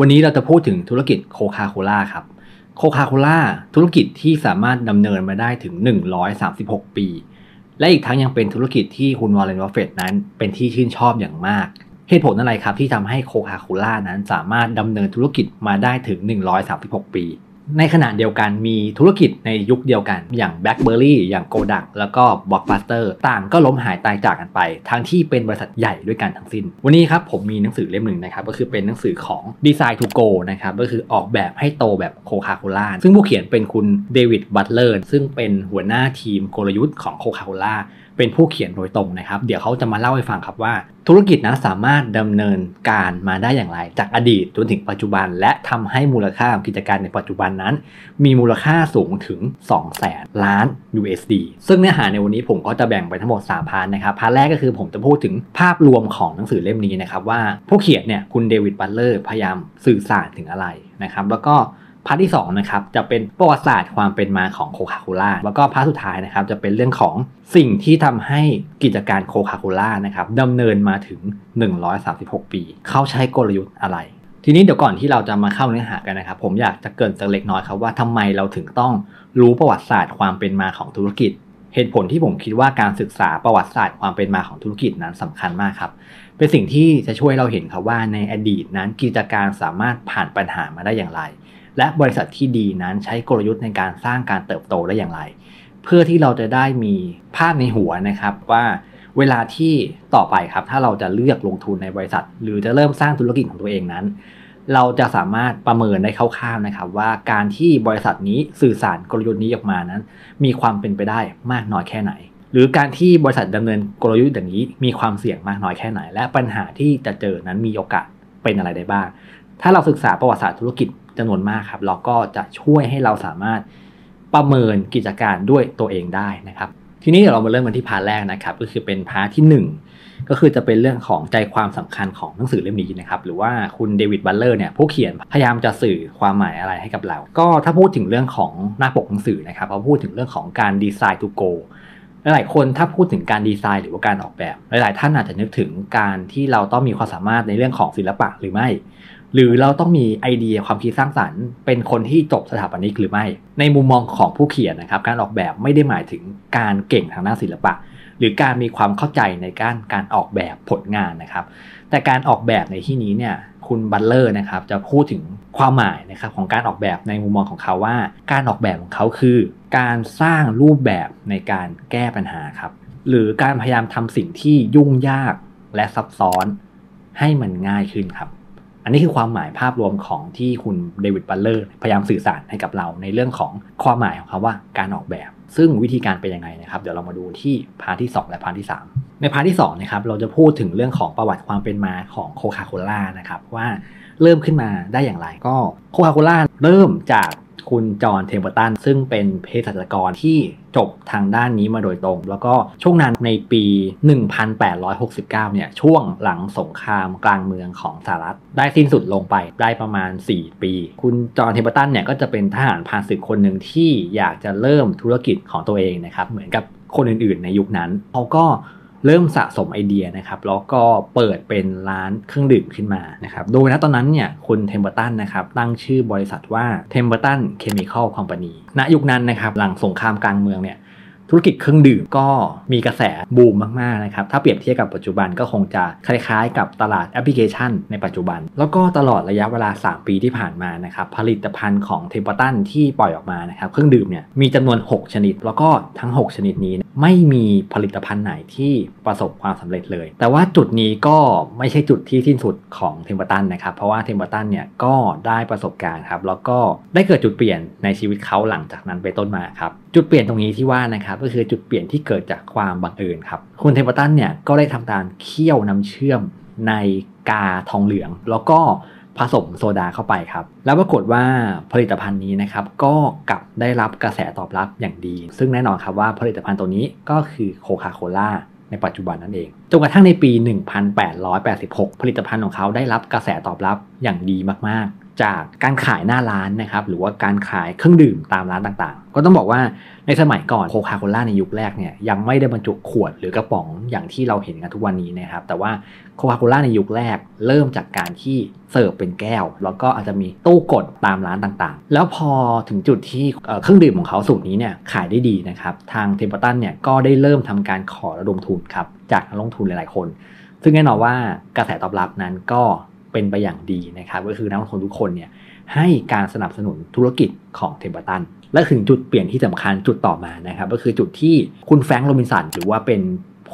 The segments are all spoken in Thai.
วันนี้เราจะพูดถึงธุรกิจโคคาโคล่าครับโคคาโคล่าธุรกิจที่สามารถดำเนินมาได้ถึง 136 ปี และอีกทั้งยังเป็นธุรกิจที่คุณวอร์เรนบัฟเฟตต์นั้นเป็นที่ชื่นชอบอย่างมาก เหตุผลอะไรครับที่ทำให้โคคาโคล่านั้นสามารถดำเนินธุรกิจมาได้ถึง 136 ปี ในขณะเดียวกันมีธุรกิจในยุคเดียวกัน อย่าง BlackBerry อย่าง Kodak แล้วก็ Blockbuster ต่างก็ล้มหายตายจากกันไป ทั้งที่เป็นบริษัทใหญ่ด้วยกันทั้งสิ้น วันนี้ครับผมมีหนังสือเล่มหนึ่งนะครับ ก็คือเป็นหนังสือของ Design to Grow นะครับ ก็คือออกแบบให้โตแบบโคคาโคล่าซึ่งผู้เขียนเป็นคุณเดวิดบัตเลอร์ซึ่งเป็นหัวหน้าทีมกลยุทธ์ของโคคาโคล่า เป็นผู้เขียนโดยตรงนะครับ เดี๋ยวเขาจะมาเล่าให้ฟังครับว่า ธุรกิจนั้นสามารถดำเนินการมาได้อย่างไร จากอดีตจนถึงปัจจุบัน และทำให้มูลค่าของกิจการในปัจจุบันนั้น มีมูลค่าสูงถึง 2 แสนล้าน USD ซึ่งเนื้อหาในวันนี้ผมก็จะแบ่งไปทั้งหมด 3 part นะครับ part แรกก็คือผมจะพูดถึงภาพรวมของหนังสือเล่มนี้นะครับว่าผู้เขียนเนี่ยคุณเดวิดบัตเลอร์พยายามสื่อสารถึงอะไรนะครับแล้วก็ part ที่2นะครับจะเป็นประวัติศาสตร์ความเป็นมาของโคคาโคล่าแล้วก็ part สุดท้ายนะครับจะเป็นเรื่องของสิ่งที่ทำให้กิจการโคคาโคล่านะครับดำเนินมาถึง 136 ปี เขาใช้กลยุทธ์อะไร ทีนี้เดี๋ยวก่อนที่เราจะมาเข้าเนื้อหากันนะครับ ผมอยากจะเกริ่นสักเล็กน้อยครับว่าทำไมเราถึงต้องรู้ประวัติศาสตร์ความเป็นมาของธุรกิจเหตุผลที่ผมคิดว่าการศึกษาประวัติศาสตร์ความเป็นมาของธุรกิจนั้นสำคัญมากครับ เป็นสิ่งที่จะช่วยเราเห็นครับว่าในอดีตนั้นกิจการสามารถผ่านปัญหามาได้อย่างไร และบริษัทที่ดีนั้นใช้กลยุทธ์ในการสร้างการเติบโตได้อย่างไร เพื่อที่เราจะได้มีภาพในหัวนะครับว่าเวลาที่ต่อไปครับ ถ้าเราจะเลือกลงทุนในบริษัท หรือจะเริ่มสร้างธุรกิจของตัวเองนั้น เราจะสามารถประเมินได้คร่าวๆนะครับ ว่าการที่บริษัทนี้สื่อสารกลยุทธ์นี้ออกมานั้น มีความเป็นไปได้มากน้อยแค่ไหน หรือการที่บริษัทดำเนินกลยุทธ์อย่างนี้ มีความเสี่ยงมากน้อยแค่ไหน และปัญหาที่จะเจอนั้นมีโอกาสเป็นอะไรได้บ้าง ถ้าเราศึกษาประวัติศาสตร์ธุรกิจ จำนวนมากครับเราก็จะช่วยให้เราสามารถประเมินกิจการด้วยตัวเองได้นะครับ ทีนี้เดี๋ยวเรามาเริ่มกันที่ part แรกนะครับ ก็คือเป็น part ที่ 1 ก็คือจะเป็นเรื่องของใจความสำคัญของหนังสือเล่มนี้นะครับ หรือว่าคุณเดวิดบัตเลอร์เนี่ยผู้เขียนพยายามจะสื่อความหมายอะไรให้กับเรา ก็ถ้าพูดถึงเรื่องของหน้าปกหนังสือนะครับเขาพูดถึงเรื่องของการดีไซน์ทูโกหลายคนถ้าพูดถึงการดีไซน์หรือว่าการออกแบบ หลาย ๆ ท่านอาจจะนึกถึงการที่เราต้องมีความสามารถในเรื่องของศิลปะหรือไม่ หรือเราต้องมีไอเดียความคิดสร้างสรรค์ เป็นคนที่จบสถาปนิกหรือไม่ ในมุมมองของผู้เขียนนะครับ การออกแบบไม่ได้หมายถึงการเก่งทางด้านศิลปะ หรือการมีความเข้าใจในการการออกแบบผลงานนะครับ แต่การออกแบบในที่นี้เนี่ยคุณบัลเลอร์นะครับจะพูดถึงความหมายนะครับของการออกแบบในมุมมองของเขาว่า การออกแบบของเขาคือ การสร้างรูปแบบในการแก้ปัญหาครับหรือการพยายามทำสิ่งที่ยุ่งยากและซับซ้อนให้มันง่ายขึ้นครับ อันนี้คือความหมายภาพรวมของที่คุณเดวิดบัตเลอร์พยายามสื่อสารให้กับเราในเรื่องของความหมายของคำว่าการออกแบบ ซึ่งวิธีการเป็นยังไงนะครับ เดี๋ยวเรามาดูที่ part ที่ 2 และ part ที่ 3 ใน part ที่2นะครับเราจะพูดถึงเรื่องของประวัติความเป็นมาของโคคาโคล่านะครับว่าเริ่มขึ้นมาได้อย่างไรก็โคคาโคล่าเริ่มจาก คุณจอห์นเพมเบอร์ตันซึ่งเป็นเภสัชกรที่จบทางด้านนี้มาโดยตรง แล้วก็ช่วงนั้นในปี 1869 เนี่ย ช่วงหลังสงครามกลางเมืองของสหรัฐ ได้สิ้นสุดลงไปได้ประมาณ 4 ปี คุณจอห์นเพมเบอร์ตันเนี่ย ก็จะเป็นทหารผ่านศึกคนหนึ่งที่อยากจะเริ่มธุรกิจของตัวเองนะครับ เหมือนกับคนอื่นๆ ในยุคนั้นเขาก็ เริ่มสะสมไอเดียนะครับแล้วก็เปิดเป็นร้านเครื่องดื่มขึ้นมานะครับโดยณตอนนั้นเนี่ยคุณเพมเบอร์ตันนะครับตั้งชื่อบริษัทว่า Pemberton Chemical Company ณยุคนั้นนะครับหลังสงครามกลางเมืองเนี่ยธุรกิจเครื่องดื่มก็มีกระแสบูมมาก ๆ นะครับ ถ้าเปรียบเทียบกับปัจจุบันก็คงจะคล้าย ๆ กับตลาดแอปพลิเคชันในปัจจุบัน แล้วก็ตลอดระยะเวลา 3 ปีที่ผ่านมานะครับผลิตภัณฑ์ของเพมเบอร์ตันที่ปล่อยออกมานะครับเครื่องดื่มเนี่ยมีจำนวน 6 ชนิด แล้วก็ทั้ง 6 ชนิดนี้ ไม่มีผลิตภัณฑ์ไหนที่ประสบความสำเร็จเลย แต่ว่าจุดนี้ก็ไม่ใช่จุดที่สิ้นสุดของเพมเบอร์ตันนะครับ เพราะว่าเพมเบอร์ตันเนี่ยก็ได้ประสบการณ์ครับ แล้วก็ได้เกิดจุดเปลี่ยนในชีวิตเขาหลังจากนั้นเป็นต้นมาครับ จุดเปลี่ยนตรงนี้ที่ว่านะครับก็คือจุดเปลี่ยนที่เกิดจากความบังเอิญครับ คุณเพมเบอร์ตันเนี่ยก็ได้ทำการเคี่ยวน้ำเชื่อมในกาทองเหลือง แล้วก็ ผสมโซดาเข้าไปครับ แล้วปรากฏว่าผลิตภัณฑ์นี้นะครับก็กลับได้รับกระแสตอบรับอย่างดี ซึ่งแน่นอนครับว่าผลิตภัณฑ์ตัวนี้ก็คือโคคาโคล่าในปัจจุบันนั่นเอง จนกระทั่งในปี 1886 ผลิตภัณฑ์ของเขาได้รับกระแสตอบรับอย่างดีมากๆ จากการขายหน้าร้านนะครับหรือว่าการขายเครื่องดื่มตามร้านต่างๆ ก็ต้องบอกว่าในสมัยก่อนโคคาโคล่าในยุคแรกเนี่ยยังไม่ได้บรรจุขวดหรือกระป๋องอย่างที่เราเห็นกันทุกวันนี้นะครับแต่ว่าโคคาโคล่าในยุคแรก เริ่มจากการที่เสิร์ฟเป็นแก้ว แล้วก็อาจจะมีตู้กดตามร้านต่างๆ แล้วพอถึงจุดที่เครื่องดื่มของเขาสูตรนี้เนี่ยขายได้ดีนะครับทางเพมเบอร์ตันเนี่ยก็ได้เริ่มทำการขอระดมทุนครับจากนักลงทุนหลายๆคน ซึ่งแน่นอนว่ากระแสตอบรับนั้นก็ เป็นไปอย่างดีนะครับ ก็คือนักลงทุนทุกคนเนี่ยให้การสนับสนุนธุรกิจของเพมเบอร์ตันและถึงจุดเปลี่ยนที่สำคัญจุดต่อมานะครับ ก็คือจุดที่คุณแฟรงค์โรบินสันหรือว่าเป็น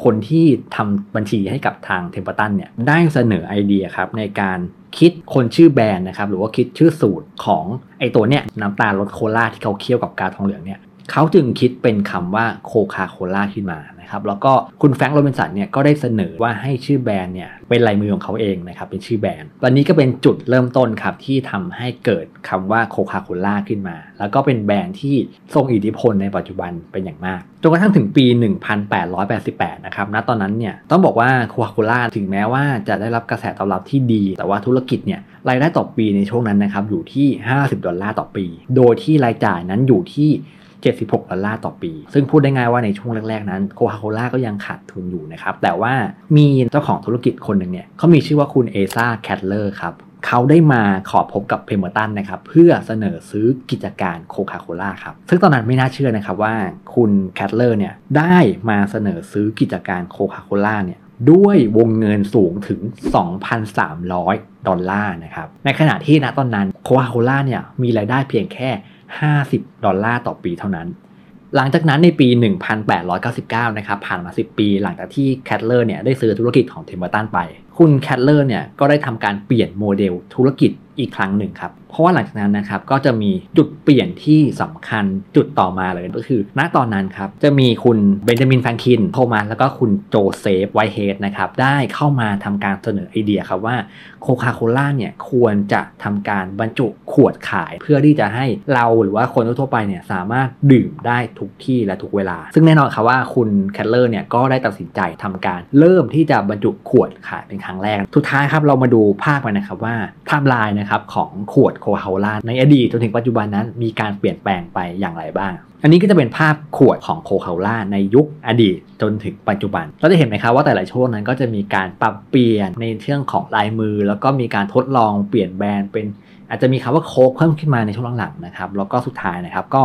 คนที่ทำบัญชีให้กับทางเพมเบอร์ตันเนี่ยได้เสนอไอเดียครับในการคิดค้นชื่อแบรนด์นะครับหรือว่าคิดชื่อสูตรของไอตัวเนี้ยน้ำตาลรสโคลาที่เขาเคี่ยวกับกาทองเหลืองเนี่ย เขาจึงคิดเป็นคำว่าโคคาโคล่าขึ้นมานะครับแล้วก็คุณแฟรงค์โรบินสันเนี่ยก็ได้เสนอว่าให้ชื่อแบรนด์เนี่ยเป็นลายมือของเขาเองนะครับเป็นชื่อแบรนด์วันนี้ก็เป็นจุดเริ่มต้นครับที่ทำให้เกิดคำว่าโคคาโคล่าขึ้นมา แล้วก็เป็นแบรนด์ที่ทรงอิทธิพลในปัจจุบันเป็นอย่างมากจนกระทั่งถึงปี 1888 นะครับณตอนนั้นเนี่ยต้องบอกว่าโคคาโคล่าถึงแม้ว่าจะได้รับกระแสตอบรับที่ดี แต่ว่าธุรกิจเนี่ยรายได้ต่อปีในช่วงนั้นนะครับอยู่ที่ 50 ดอลลาร์ต่อปี โดยที่รายจ่ายนั้นอยู่ที่ 76 ดอลลาร์ต่อปี ซึ่งพูดได้ง่ายว่าในช่วงแรก ๆ นั้นโคคาโคล่าก็ยังขาดทุนอยู่นะครับ แต่ว่ามีเจ้าของธุรกิจคนหนึ่งเนี่ยเขามีชื่อว่าคุณเอซ่าแคนด์เลอร์ครับเขาได้มาขอพบกับเพมเบอร์ตันนะครับเพื่อเสนอซื้อกิจการโคคาโคล่าครับซึ่งตอนนั้นไม่น่าเชื่อนะครับว่าคุณแคนด์เลอร์เนี่ยได้มาเสนอซื้อกิจการโคคาโคล่าเนี่ยด้วยวงเงินสูงถึง 2,300 ดอลลาร์นะครับในขณะที่ณตอนนั้นโคคาโคล่าเนี่ยมีรายได้เพียงแค่ 50 ดอลลาร์ต่อปีเท่านั้น หลังจากนั้นในปี 1899 นะครับ ผ่านมา 10 ปี หลังจากที่แคนด์เลอร์เนี่ยได้ซื้อธุรกิจของเพมเบอร์ตันไป คุณแคนด์เลอร์เนี่ยก็ได้ทำการเปลี่ยนโมเดลธุรกิจ อีกครั้งหนึ่งครับ เพราะว่าหลังจากนั้นนะครับก็จะมีจุดเปลี่ยนที่สำคัญจุดต่อมาเลยก็คือ ณตอนนั้นครับจะมีคุณเบนจามินแฟรงคินโทมัสแล้วก็คุณโจเซฟไวเฮดนะครับได้เข้ามาทำการเสนอไอเดียครับว่าโคคาโคล่าเนี่ยควรจะทำการบรรจุขวดขาย เพื่อที่จะให้เราหรือว่าคนทั่วไปเนี่ยสามารถดื่มได้ทุกที่และทุกเวลา ซึ่งแน่นอนครับว่าคุณแคนด์เลอร์เนี่ยก็ได้ตัดสินใจทำการเริ่มที่จะบรรจุขวดขายเป็นครั้งแรกสุดท้ายครับเรามาดูภาพกันนะครับว่าไทม์ไลน์นะครับของขวดโคคาโคล่าในอดีตจนถึงปัจจุบันนั้นมีการเปลี่ยนแปลงไปอย่างไรบ้าง อันนี้ก็จะเป็นภาพขวดของโคคาโคล่าในยุคอดีตจนถึงปัจจุบัน เราจะเห็นไหมครับว่าแต่ละช่วงนั้นก็จะมีการปรับเปลี่ยนในเรื่องของลายมือ แล้วก็มีการทดลองเปลี่ยนแบรนด์เป็น อาจจะมีคำว่าโค้กเพิ่มขึ้นมาในช่วงหลังๆนะครับแล้วก็สุดท้ายนะครับก็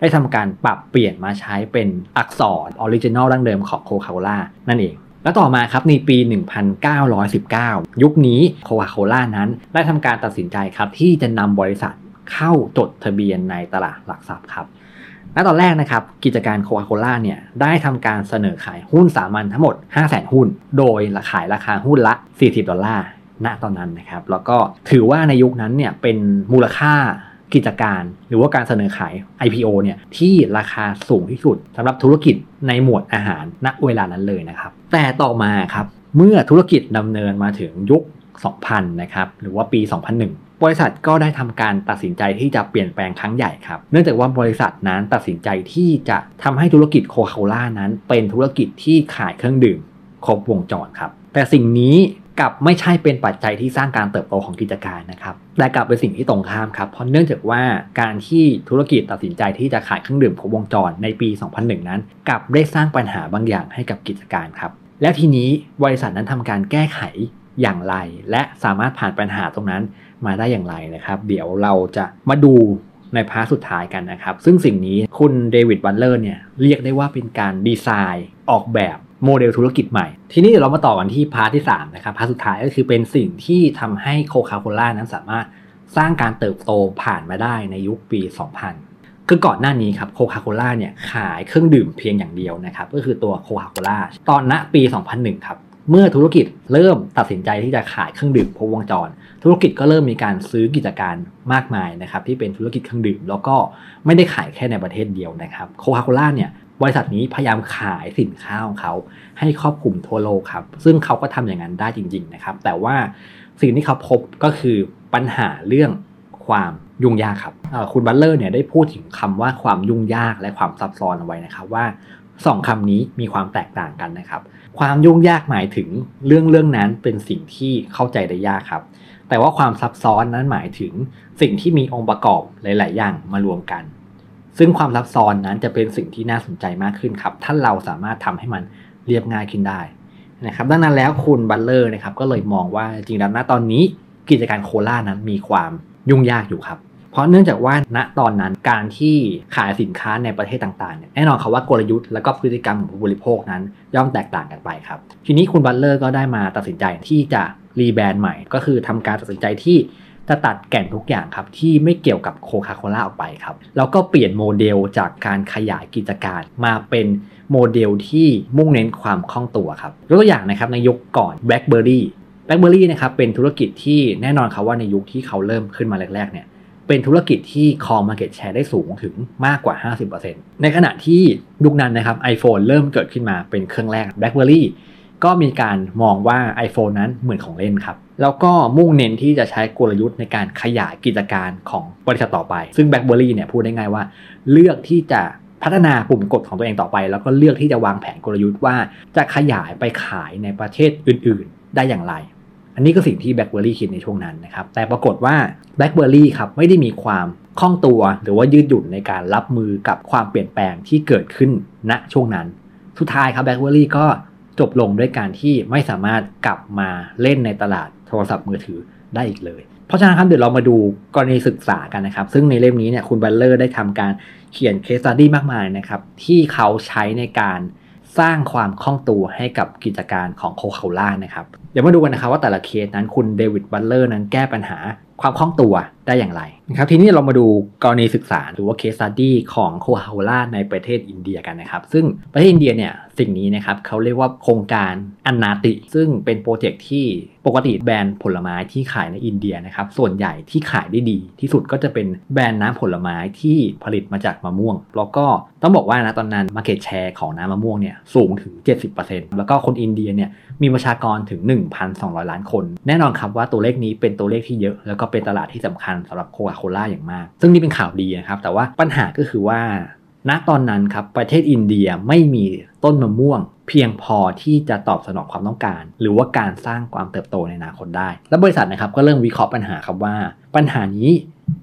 ได้ทำการปรับเปลี่ยนมาใช้เป็นอักษร original ดั้งเดิมของโคคาโคล่านั่นเอง แล้วต่อมาครับในปี 1919 ยุคนี้โคคาโคล่านั้นได้ทำการตัดสินใจครับที่จะนำบริษัทเข้าจดทะเบียนในตลาดหลักทรัพย์ครับณตอนแรกนะครับกิจการโคคาโคล่าเนี่ยได้ทำการเสนอขายหุ้นสามัญทั้งหมด 5 0 0 0 0 0หุ้น โดยราขายราคาหุ้นละ 40 ดอลลาร์ณตอนนั้นนะครับแล้วก็ถือว่าในยุคนั้นเนี่ยเป็นมูลค่า กิจการ หรือว่าการเสนอขาย IPO เนี่ยที่ราคาสูงที่สุดสำหรับธุรกิจในหมวดอาหารณเวลานั้นเลยนะครับ แต่ต่อมาครับเมื่อธุรกิจดำเนินมาถึงยุค 2000 นะครับหรือว่าปี 2001บริษัทก็ได้ทำการตัดสินใจที่จะเปลี่ยนแปลงครั้งใหญ่ครับ เนื่องจากว่าบริษัทนั้นตัดสินใจที่จะทำให้ธุรกิจโคคาโคล่านั้น เป็นธุรกิจที่ขายเครื่องดื่มครบวงจรครับ แต่สิ่งนี้ กับไม่ใช่เป็นปัจจัยที่สร้างการเติบโตของกิจการนะครับแต่กลับเป็นสิ่งที่ตรงข้ามครับเพราะเนื่องจากว่าการที่ธุรกิจตัดสินใจที่จะขายเครื่องดื่มครบวงจรในปี 2001 นั้น กลับได้สร้างปัญหาบางอย่างให้กับกิจการครับแล้วทีนี้บริษัทนั้นทำการแก้ไขอย่างไร และสามารถผ่านปัญหาตรงนั้นมาได้อย่างไรนะครับ เดี๋ยวเราจะมาดูใน part สุดท้ายกันนะครับ ซึ่งสิ่งนี้คุณเดวิดบัตเลอร์เนี่ยเรียกได้ว่าเป็นการดีไซน์ออกแบบ โมเดลธุรกิจใหม่ ทีนี้เดี๋ยวเรามาต่อกันที่ part ที่3นะครับ part สุดท้ายก็คือเป็นสิ่งที่ทำให้โคคาโคล่านั้นสามารถสร้างการเติบโตผ่านมาได้ในยุคปี 2000 คือก่อนหน้านี้ครับโคคาโคล่าเนี่ยขายเครื่องดื่มเพียงอย่างเดียวนะครับก็คือตัวโคคาโคล่าตอนณปี 2001 ครับเมื่อธุรกิจเริ่มตัดสินใจที่จะขายเครื่องดื่มครบวงจร ธุรกิจก็เริ่มมีการซื้อกิจการมากมายนะครับที่เป็นธุรกิจเครื่องดื่ม แล้วก็ไม่ได้ขายแค่ในประเทศเดียวนะครับโคคาโคล่าเนี่ย บริษัทนี้พยายามขายสินค้าของเขาให้ครอบคลุมทั่วโลกครับ ซึ่งเขาก็ทำอย่างนั้นได้จริง ๆ นะครับ แต่ว่าสิ่งที่เขาพบก็คือปัญหาเรื่องความยุ่งยากครับคุณบัตเลอร์เนี่ยได้พูดถึงคำว่าความยุ่งยากและความซับซ้อนเอาไว้นะครับว่าสองคำนี้มีความแตกต่างกันนะครับ ความยุ่งยากหมายถึงเรื่องเรื่องนั้นเป็นสิ่งที่เข้าใจได้ยากครับ แต่ว่าความซับซ้อนนั้นหมายถึงสิ่งที่มีองค์ประกอบหลาย ๆ อย่างมารวมกัน ซึ่งความซับซ้อนนั้นจะเป็นสิ่งที่น่าสนใจมากขึ้นครับ ถ้าเราสามารถทำให้มันเรียบง่ายขึ้นได้นะครับดังนั้นแล้วคุณบัตเลอร์นะครับก็เลยมองว่าจริงๆแล้วณตอนนี้กิจการโคล่านั้นมีความยุ่งยากอยู่ครับ เพราะเนื่องจากว่าณตอนนั้นการที่ขายสินค้าในประเทศต่างๆเนี่ยแน่นอนครับว่ากลยุทธ์และก็พฤติกรรมของผู้บริโภคนั้นย่อมแตกต่างกันไปครับ ทีนี้คุณบัตเลอร์ก็ได้มาตัดสินใจที่จะ rebrand ใหม่ ก็คือทำการตัดสินใจที่ จะตัดแก่นทุกอย่างครับที่ไม่เกี่ยวกับโคคาโคล่าออกไปครับแล้วก็เปลี่ยนโมเดลจากการขยายกิจการมาเป็นโมเดลที่มุ่งเน้นความคล่องตัวครับยกตัวอย่างนะครับในยุคก่อน BlackBerry BlackBerry นะครับเป็นธุรกิจที่แน่นอนครับว่าในยุคที่เขาเริ่มขึ้นมาแรกๆเนี่ยเป็นธุรกิจที่ครอง market share ได้สูงถึงมากกว่า 50%ในขณะที่ยุคนั้นนะครับ iPhone เริ่มเกิดขึ้นมาเป็นเครื่องแรก BlackBerry ก็มีการมองว่า iPhone นั้นเหมือนของเล่นครับ แล้วก็มุ่งเน้นที่จะใช้กลยุทธ์ในการขยายกิจการของบริษัทต่อไป ซึ่ง BlackBerry เนี่ยพูดได้ง่ายว่า เลือกที่จะพัฒนาปุ่มกดของตัวเองต่อไป แล้วก็เลือกที่จะวางแผนกลยุทธ์ว่าจะขยายไปขายในประเทศอื่น ๆ ได้อย่างไร อันนี้ก็สิ่งที่ BlackBerry คิดในช่วงนั้นนะครับ แต่ปรากฏว่า BlackBerry ครับไม่ได้มีความคล่องตัวหรือว่ายืดหยุ่นในการรับมือกับความเปลี่ยนแปลงที่เกิดขึ้นณช่วงนั้น สุดท้ายครับ BlackBerry ก็จบลงด้วยการที่ไม่สามารถกลับมาเล่นในตลาด โทรศัพท์มือถือได้อีกเลย เพราะฉะนั้นครับเดี๋ยวเรามาดูกรณีศึกษากันนะครับ ซึ่งในเล่มนี้เนี่ยคุณบัตเลอร์ได้ทำการเขียน case study มากมายนะครับ ที่เขาใช้ในการสร้างความคล่องตัวให้กับกิจการของโคคาโคล่านะครับ เดี๋ยวมาดูกันนะครับว่าแต่ละเคสนั้นคุณเดวิดบัตเลอร์นั้นแก้ปัญหาความคล่องตัว ได้อย่างไรนะครับทีนี้เรามาดูกรณีศึกษาหรือว่า case study ของโคคาโคล่าในประเทศอินเดียกันนะครับ ซึ่งประเทศอินเดียเนี่ยสิ่งนี้นะครับเขาเรียกว่าโครงการอุนนาติ ซึ่งเป็นโปรเจกต์ที่ปกติแบรนด์ผลไม้ที่ขายในอินเดียนะครับส่วนใหญ่ที่ขายได้ดี ที่สุดก็จะเป็นแบรนด์น้ำผลไม้ที่ผลิตมาจากมะม่วง แล้วก็ต้องบอกว่านะตอนนั้น Market Share ของน้ำมะม่วงเนี่ยสูงถึง 70%แล้วก็คนอินเดียเนี่ยมีประชากรถึง 1,200 ล้านคน แน่นอนครับว่าตัวเลขนี้เป็นตัวเลขที่เยอะ แล้วก็เป็นตลาดที่สำคัญสำหรับโคคาโคล่าอย่างมาก ซึ่งนี่เป็นข่าวดีนะครับ แต่ว่าปัญหาก็คือว่า ณตอนนั้นครับประเทศอินเดียไม่มีต้นมะม่วง เพียงพอที่จะตอบสนองความต้องการ หรือว่าการสร้างความเติบโตในอนาคตได้ และบริษัทนะครับก็เริ่มวิเคราะห์ปัญหาครับว่า ปัญหานี้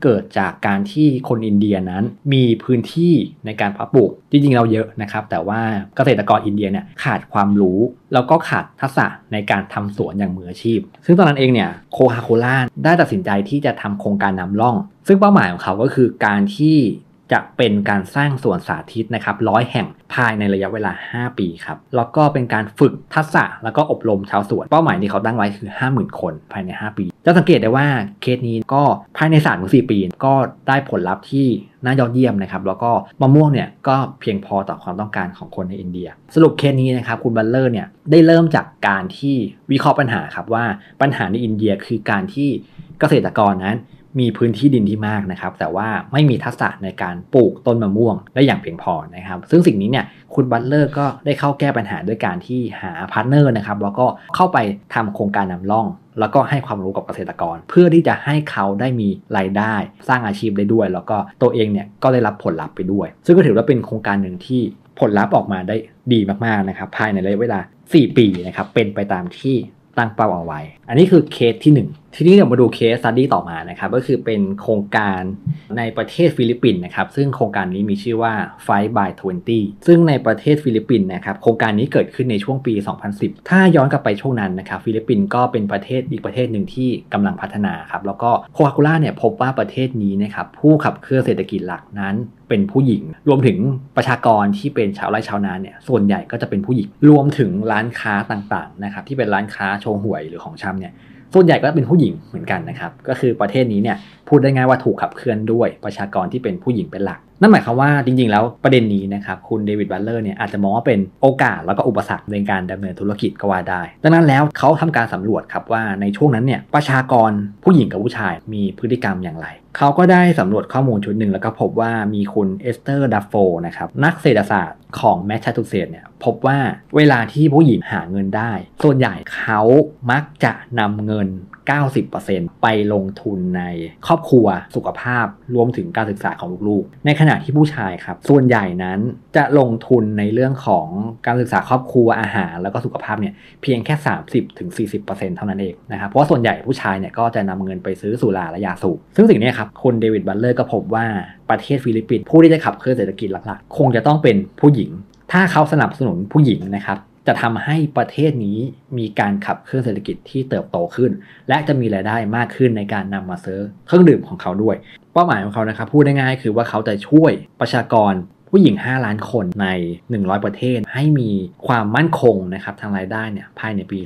เกิดจากการที่คนอินเดียนั้นมีพื้นที่ในการเพาะปลูกจริงๆเราเยอะนะครับ แต่ว่าเกษตรกรอินเดียเนี่ยขาดความรู้ แล้วก็ขาดทักษะในการทำสวนอย่างมืออาชีพ ซึ่งตอนนั้นเองเนี่ยโคคาโคล่าได้ตัดสินใจที่จะทำโครงการนำร่อง ซึ่งเป้าหมายของเขาก็คือการที่จะเป็นการสร้างสวนสาธิตนะครับร้อยแห่งภายในระยะเวลา 5 ปีครับ แล้วก็เป็นการฝึกทักษะแล้วก็อบรมชาวสวน เป้าหมายที่เขาตั้งไว้คือ 50,000 คนภายใน 5 ปี จะสังเกตได้ว่าเคสนี้ก็ภายในสามถึงสี่ปี ก็ได้ผลลัพธ์ที่น่ายอดเยี่ยมนะครับ แล้วก็มะม่วงเนี่ยก็เพียงพอต่อความต้องการของคนในอินเดีย สรุปเคสนี้นะครับคุณบัตเลอร์เนี่ยได้เริ่มจากการที่วิเคราะห์ปัญหาครับว่าปัญหาในอินเดียคือการที่เกษตรกรนั้น มีพื้นที่ดินที่มากนะครับ แต่ว่าไม่มีทักษะในการปลูกต้นมะม่วงได้อย่างเพียงพอนะครับ ซึ่งสิ่งนี้เนี่ยคุณบัตเลอร์ก็ได้เข้าแก้ปัญหาด้วยการที่หา partner นะครับแล้วก็เข้าไปทำโครงการนำร่อง แล้วก็ให้ความรู้กับเกษตรกร เพื่อที่จะให้เขาได้มีรายได้ สร้างอาชีพได้ด้วย แล้วก็ตัวเองเนี่ยก็ได้รับผลลัพธ์ไปด้วย ซึ่งก็ถือว่าเป็นโครงการหนึ่งที่ผลลัพธ์ออกมาได้ดีมากๆนะครับภายในระยะเวลา 4 ปีนะครับเป็นไปตามที่ตั้งเป้าเอาไว้ อันนี้คือเคสที่ 1 ทีนี้เดี๋ยวมาดู case study ต่อมานะครับก็คือเป็นโครงการในประเทศฟิลิปปินส์นะครับซึ่งโครงการนี้มีชื่อว่า Five by 20 ซึ่งในประเทศฟิลิปปินส์นะครับโครงการนี้เกิดขึ้นในช่วงปี 2010 ถ้าย้อนกลับไปช่วงนั้นนะครับฟิลิปปินส์ก็เป็นประเทศอีกประเทศหนึ่งที่กำลังพัฒนาครับแล้วก็โคคาโคล่าเนี่ยพบว่าประเทศนี้นะครับผู้ขับเคลื่อนเศรษฐกิจหลักนั้นเป็นผู้หญิง รวมถึงประชากรที่เป็นชาวไร่ชาวนาเนี่ยส่วนใหญ่ก็จะเป็นผู้หญิงรวมถึงร้านค้าต่างๆนะครับที่เป็นร้านค้าโชห่วยหรือของชำเนี่ย ส่วนใหญ่ก็เป็นผู้หญิงเหมือนกันนะครับ ก็คือประเทศนี้เนี่ยพูดได้ง่ายว่าถูกขับเคลื่อนด้วยประชากรที่เป็นผู้หญิงเป็นหลัก นั่นหมายความว่าจริงๆ แล้วประเด็นนี้นะครับคุณเดวิดบัตเลอร์เนี่ยอาจจะมองว่าเป็นโอกาสแล้วก็อุปสรรคในการดำเนินธุรกิจก็ว่าได้ ดังนั้นแล้วเขาทำการสำรวจครับว่าในช่วงนั้นเนี่ยประชากรผู้หญิงกับผู้ชายมีพฤติกรรมอย่างไร เขาก็ได้สำรวจข้อมูลชุดหนึ่งแล้วก็พบว่ามีคุณเอสเธอร์ดัฟโลนะครับนักเศรษฐศาสตร์ของแมสซาชูเซตส์เนี่ยพบว่าเวลาที่ผู้หญิงหาเงินได้ ส่วนใหญ่เขามักจะนำเงิน 90%ไปลงทุนในครอบครัวสุขภาพรวมถึงการศึกษาของลูกๆ ในขณะที่ผู้ชายครับ ส่วนใหญ่นั้นจะลงทุนในเรื่องของการศึกษาครอบครัวอาหาร แล้วก็สุขภาพเนี่ยเพียงแค่ 30-40%เท่านั้นเองนะครับเพราะส่วนใหญ่ผู้ชายเนี่ยก็จะนำเงินไปซื้อสุราและยาสูบซึ่งสิ่งนี้ครับคุณเดวิดบัตเลอร์ก็พบว่าประเทศฟิลิปปินส์ผู้ที่จะขับเคลื่อนเศรษฐกิจหลักๆ คงจะต้องเป็นผู้หญิง ถ้าเขาสนับสนุนผู้หญิงนะครับ จะทำให้ประเทศนี้มีการขับเคลื่อนเศรษฐกิจที่เติบโตขึ้น และจะมีรายได้มากขึ้นในการนำมาซื้อเครื่องดื่มของเขาด้วย เป้าหมายของเขานะครับพูดง่ายๆคือว่าเขาจะช่วยประชากร ผู้หญิง 5 ล้านคนใน 100 ประเทศให้มีความมั่นคงนะครับทางรายได้เนี่ยภายในปี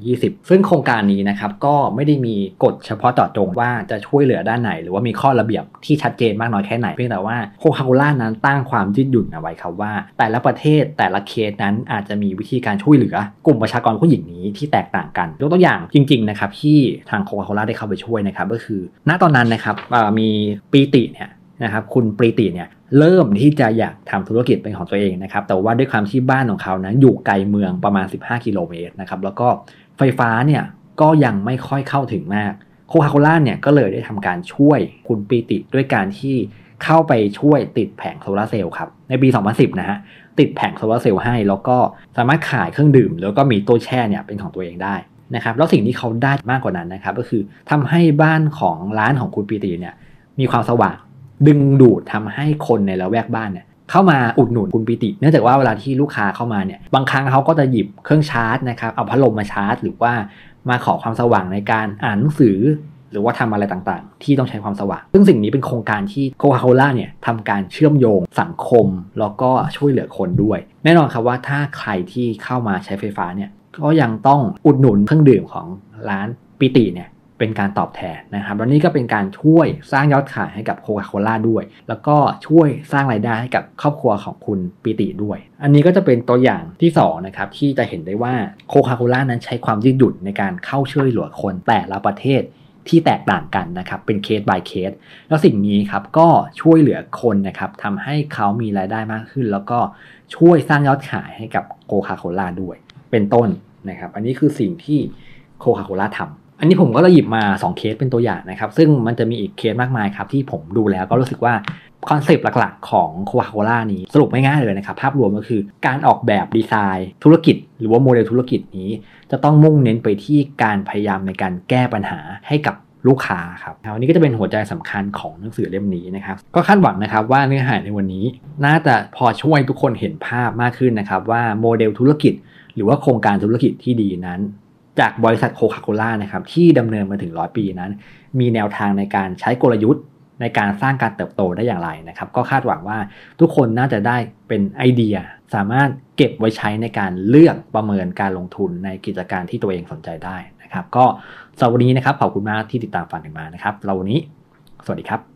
2020 ซึ่งโครงการนี้นะครับก็ไม่ได้มีกฎเฉพาะต่อจงว่าจะช่วยเหลือด้านไหน หรือว่ามีข้อระเบียบที่ชัดเจนมากน้อยแค่ไหนเพียงแต่ว่าโคคาโคล่านั้นตั้งความยืดหยุ่นเอาไว้ครับว่า แต่ละประเทศแต่ละเคสนั้นอาจจะมีวิธีการช่วยเหลือกลุ่มประชากรผู้หญิงนี้ที่แตกต่างกันยกตัวอย่างจริงๆนะครับที่ทางโคคาโคล่าได้เข้าไปช่วยนะครับก็คือ ณตอนนั้นนะครับมีปีติเนี่ยนะครับคุณปรีติเนี่ย เริ่มที่จะอยากทำธุรกิจเป็นของตัวเองนะครับ แต่ว่าด้วยความที่บ้านของเขานะอยู่ไกลเมืองประมาณ 15 กิโลเมตรนะครับ แล้วก็ไฟฟ้าเนี่ยก็ยังไม่ค่อยเข้าถึงมาก โคคาโคล่าเนี่ยก็เลยได้ทำการช่วยคุณปีติด้วยการที่เข้าไปช่วยติดแผงโซลาร์เซลล์ครับ ในปี 2010 นะฮะ ติดแผงโซลาร์เซลล์ให้ แล้วก็สามารถขายเครื่องดื่ม แล้วก็มีตู้แช่เนี่ยเป็นของตัวเองได้นะครับแล้วสิ่งที่เขาได้มากกว่านั้นนะครับก็คือทำให้บ้านของร้านของคุณปีติเนี่ยมีความสว่าง ดึงดูดทำให้คนในละแวกบ้านเนี่ยเข้ามาอุดหนุนคุณปิติ เนื่องจากว่าเวลาที่ลูกค้าเข้ามาเนี่ยบางครั้งเขาก็จะหยิบเครื่องชาร์จนะครับเอาพัดลมมาชาร์จ หรือว่ามาขอความสว่างในการอ่านหนังสือ หรือว่าทำอะไรต่างๆ ที่ต้องใช้ความสว่าง ซึ่งสิ่งนี้เป็นโครงการที่โคคาโคล่าเนี่ยทำการเชื่อมโยงสังคม แล้วก็ช่วยเหลือคนด้วย แน่นอนครับว่าถ้าใครที่เข้ามาใช้ไฟฟ้าเนี่ยก็ยังต้องอุดหนุนเครื่องดื่มของร้านปิติเนี่ย เป็นการตอบแทนนะครับแล้วนี่ก็เป็นการช่วยสร้างยอดขายให้กับโคคาโคล่าด้วย แล้วก็ช่วยสร้างรายได้ให้กับครอบครัวของคุณปิติด้วย อันนี้ก็จะเป็นตัวอย่างที่2นะครับที่จะเห็นได้ว่าโคคาโคล่านั้นใช้ความยืดหยุ่นในการเข้าช่วยเหลือคนแต่ละประเทศที่แตกต่างกันนะครับเป็นเคส by เคส แล้วสิ่งนี้ครับก็ช่วยเหลือคนนะครับทำให้เขามีรายได้มากขึ้น แล้วก็ช่วยสร้างยอดขายให้กับโคคาโคล่าด้วย เป็นต้นนะครับ อันนี้คือสิ่งที่โคคาโคล่าทำ อันนี้ผมก็เลยหยิบมา 2 เคสเป็นตัวอย่างนะครับ ซึ่งมันจะมีอีกเคสมากมายครับ ที่ผมดูแล้วก็รู้สึกว่า concept หลักๆ ของโคคาโคล่านี้สรุปไม่ง่ายเลยนะครับ ภาพรวมก็คือการออกแบบดีไซน์ ธุรกิจ หรือว่าโมเดลธุรกิจนี้ จะต้องมุ่งเน้นไปที่การพยายามในการแก้ปัญหาให้กับลูกค้าครับวันนี้ก็จะเป็นหัวใจสำคัญของหนังสือเล่มนี้นะครับ ก็คาดหวังนะครับว่าเนื้อหาในวันนี้ น่าจะพอช่วยทุกคนเห็นภาพมากขึ้นนะครับว่าโมเดลธุรกิจ หรือว่าโครงการธุรกิจที่ดีนั้น จากบริษัทโคคาโคล่านะครับที่ดำเนินมาถึงร้อยปีนั้น มีแนวทางในการใช้กลยุทธ์ในการสร้างการเติบโตได้อย่างไรนะครับ ก็คาดหวังว่าทุกคนน่าจะได้เป็นไอเดีย สามารถเก็บไว้ใช้ในการเลือกประเมินการลงทุนในกิจการที่ตัวเองสนใจได้นะครับ ก็สำหรับวันนี้นะครับขอบคุณมากที่ติดตามฟังกันมานะครับเราวันนี้ สวัสดีครับ